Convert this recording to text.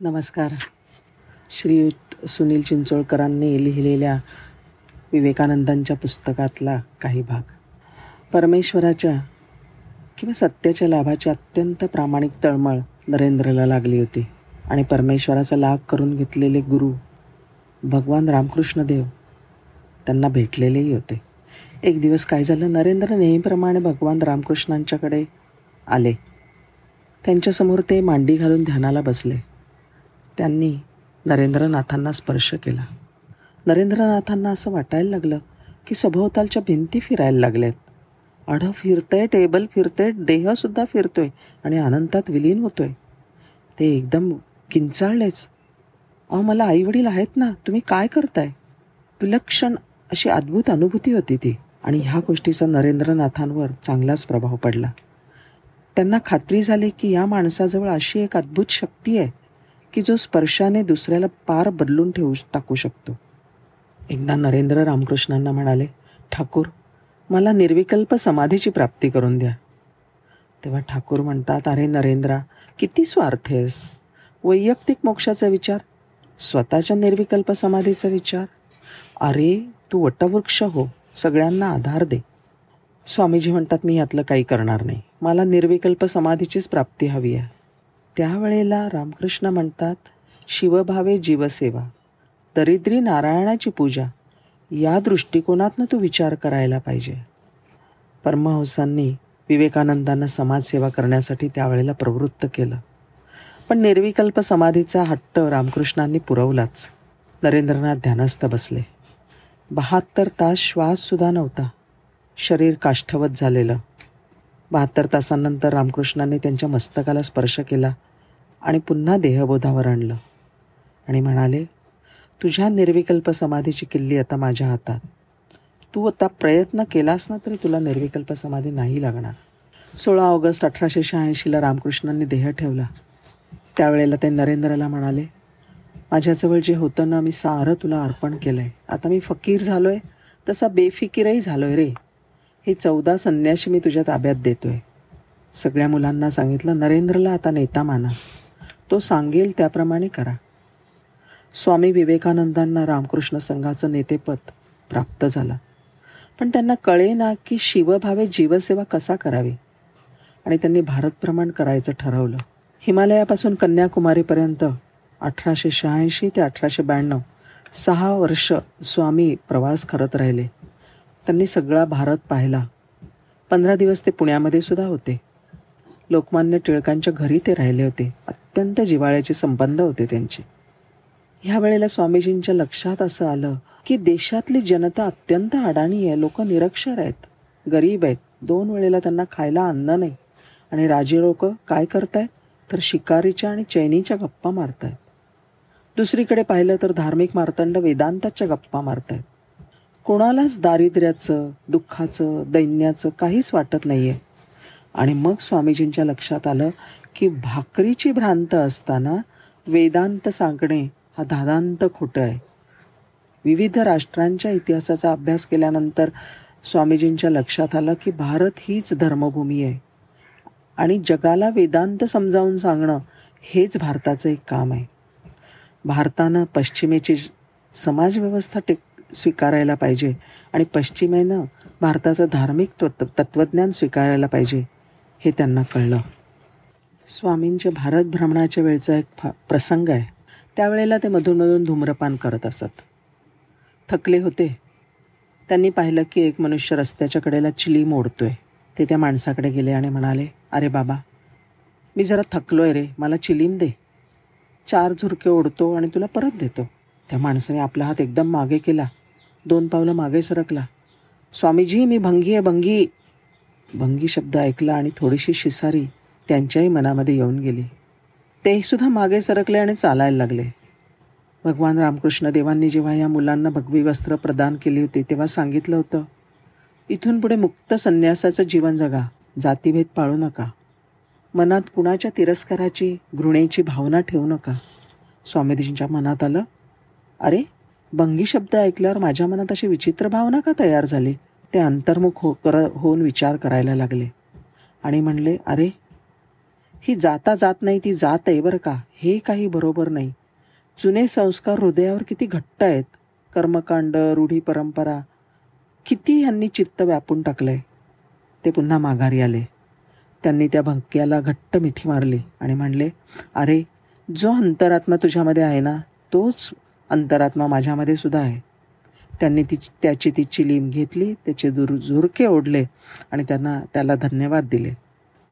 नमस्कार. श्रीयुत सुनील चिंचोळकरांनी लिहिलेल्या विवेकानंदांच्या पुस्तकातला काही भाग. परमेश्वराच्या किंवा सत्याच्या लाभाची अत्यंत प्रामाणिक तळमळ नरेंद्रला लागली होती आणि परमेश्वराचा लाभ करून घेतलेले गुरु भगवान रामकृष्ण देव त्यांना भेटलेलेही होते. एक दिवस काय झालं? नरेंद्र नेहमीप्रमाणे भगवान रामकृष्णांच्याकडे आले. त्यांच्यासमोर ते मांडी घालून ध्यानाला बसले. त्यांनी नरेंद्रनाथांना स्पर्श केला. नरेंद्रनाथांना असं वाटायला लागलं की सभोवतालच्या भिंती फिरायला लागल्यात. अढ फिरतंय टेबल फिरतंय देहसुद्धा फिरतोय आणि अनंतात विलीन होतोय. ते एकदम किंचाळलेच. अहो मला आईवडील आहेत ना तुम्ही काय करताय? विलक्षण अशी अद्भुत अनुभूती होती ती आणि ह्या गोष्टीचा नरेंद्रनाथांवर चांगलाच प्रभाव पडला. त्यांना खात्री झाली की या माणसाजवळ अशी एक अद्भुत शक्ती आहे की जो स्पर्शाने दुसऱ्याला पार बदलून ठेवू टाकू शकतो. एकदा नरेंद्र रामकृष्णांना म्हणाले ठाकूर मला निर्विकल्प समाधीची प्राप्ती करून द्या. तेव्हा ठाकूर म्हणतात अरे नरेंद्रा किती स्वार्थ आहेस. वैयक्तिक मोक्षाचा विचार स्वतःच्या निर्विकल्प समाधीचा विचार. अरे तू वटवृक्ष हो सगळ्यांना आधार दे. स्वामीजी म्हणतात मी यातलं काही करणार नाही. मला निर्विकल्प समाधीचीच प्राप्ती हवी आहे. त्यावेळेला रामकृष्ण म्हणतात शिवभावे जीवसेवा दरिद्री नारायणाची पूजा या दृष्टिकोनातनं तू विचार करायला पाहिजे. परमहंसांनी विवेकानंदांना समाजसेवा करण्यासाठी त्यावेळेला प्रवृत्त केलं. पण निर्विकल्प समाधीचा हट्ट रामकृष्णांनी पुरवलाच. नरेंद्रनाथ ध्यानस्थ बसले. बहात्तर तास श्वाससुद्धा नव्हता. शरीर काष्ठवत झालेलं. बहात्तर तासांनंतर रामकृष्णांनी त्यांच्या मस्तकाला स्पर्श केला आणि पुन्हा देहबोधावर आणलं. आणि म्हणाले तुझ्या निर्विकल्प समाधीची किल्ली आता माझ्या हातात. तू आता प्रयत्न केलास ना तरी तुला निर्विकल्प समाधी नाही लागणार. सोळा ऑगस्ट अठराशे शहाऐंशीला रामकृष्णांनी देह ठेवला. त्यावेळेला ते नरेंद्रला म्हणाले माझ्याजवळ जे होतं ना मी सारं तुला अर्पण केलं आहे आता मी फकीर झालो आहे तसा बेफिकीरही झालो आहे रे. हे चौदा संन्याशी मी तुझ्या ताब्यात देतो आहे सगळ्या मुलांना सांगितलं नरेंद्रला आता नेता माना. तो सांगेल त्याप्रमाणे करा. स्वामी विवेकानंदांना रामकृष्ण संघाचं नेतेपद प्राप्त झालं. पण त्यांना कळे ना की शिवभावे जीवसेवा कसा करावी. आणि त्यांनी भारतभ्रमण करायचं ठरवलं. हिमालयापासून कन्याकुमारीपर्यंत अठराशे शहाऐंशी ते अठराशे ब्याण्णव सहा वर्ष स्वामी प्रवास करत राहिले. त्यांनी सगळा भारत पाहिला. पंधरा दिवस ते पुण्यामध्ये सुद्धा होते. लोकमान्य टिळकांच्या घरी ते राहिले होते. अत्यंत जिवाळ्याचे संबंध होते त्यांचे. ह्या वेळेला स्वामीजींच्या लक्षात असं आलं की देशातली जनता अत्यंत अडाणी आहे. लोक निरक्षर आहेत. गरीब आहेत. दोन वेळेला त्यांना खायला अन्न नाही. आणि राजे लोक काय करतायत? तर शिकारीच्या आणि चैनीच्या गप्पा मारतायत. दुसरीकडे पाहिलं तर धार्मिक मार्तंड वेदांताच्या गप्पा मारतायत. कोणालाच दारिद्र्याचं दुःखाचं दैन्याचं काहीच वाटत नाही आहे आणि मग स्वामीजींच्या लक्षात आलं की भाकरीची भ्रांत असताना वेदांत सांगणे हा धादांत खोटं आहे. विविध राष्ट्रांच्या इतिहासाचा अभ्यास केल्यानंतर स्वामीजींच्या लक्षात आलं की भारत हीच धर्मभूमी आहे. आणि जगाला वेदांत समजावून सांगणं हेच भारताचं एक काम आहे. भारतानं पश्चिमेची समाजव्यवस्था टिक स्वीकारायला पाहिजे. आणि पश्चिमेनं भारताचं धार्मिक तत्व तत्त्वज्ञान स्वीकारायला पाहिजे हे त्यांना कळलं. स्वामींच्या भारत भ्रमणाच्या वेळचा एक फा प्रसंग आहे. त्यावेळेला ते मधूनमधून धूम्रपान करत असत. थकले होते. त्यांनी पाहिलं की एक मनुष्य रस्त्याच्या कडेला चिली मोडतोय. ते त्या माणसाकडे गेले आणि म्हणाले अरे बाबा मी जरा थकलो आहे रे मला चिलीम दे. चार झुरके ओढतो आणि तुला परत देतो. त्या माणसाने आपला हात एकदम मागे केला. दोन पावलं मागे सरकला. स्वामीजी मी भंगी आहे भंगी. भंगी शब्द ऐकला आणि थोडीशी शिसारी त्यांच्याही मनामध्ये येऊन गेली. तेही सुद्धा मागे सरकले आणि चालायला लागले. भगवान रामकृष्ण देवांनी जेव्हा या मुलांना भगवी वस्त्र प्रदान केली होती तेव्हा सांगितलं होतं इथून पुढे मुक्त संन्यासाचं जीवन जगा जातीभेद पाळू नका. मनात कुणाच्या तिरस्काराची घृणेची भावना ठेवू नका. स्वामीजींच्या मनात आलं अरे भंगी शब्द ऐकल्यावर माझ्या मनात अशी विचित्र भावना का तयार झाली? ते अंतर्मुख हो कर होऊन विचार करायला लागले. आणि म्हणले अरे ही जाता जात नाही ती जात आहे बरं का? हे काही बरोबर नाही. जुने संस्कार हृदयावर किती घट्ट आहेत. कर्मकांड रूढी परंपरा किती ह्यांनी चित्त व्यापून टाकलं आहे ते पुन्हा माघारी आले. त्यांनी त्या भंक्याला घट्ट मिठी मारली आणि म्हणले अरे जो अंतरात्मा तुझ्यामध्ये आहे ना तोच अंतरात्मा माझ्यामध्ये सुद्धा आहे. त्यांनी ती त्याची ती चिलीम घेतली त्याचे दुर झुरके ओढले आणि त्यांना त्याला धन्यवाद दिले.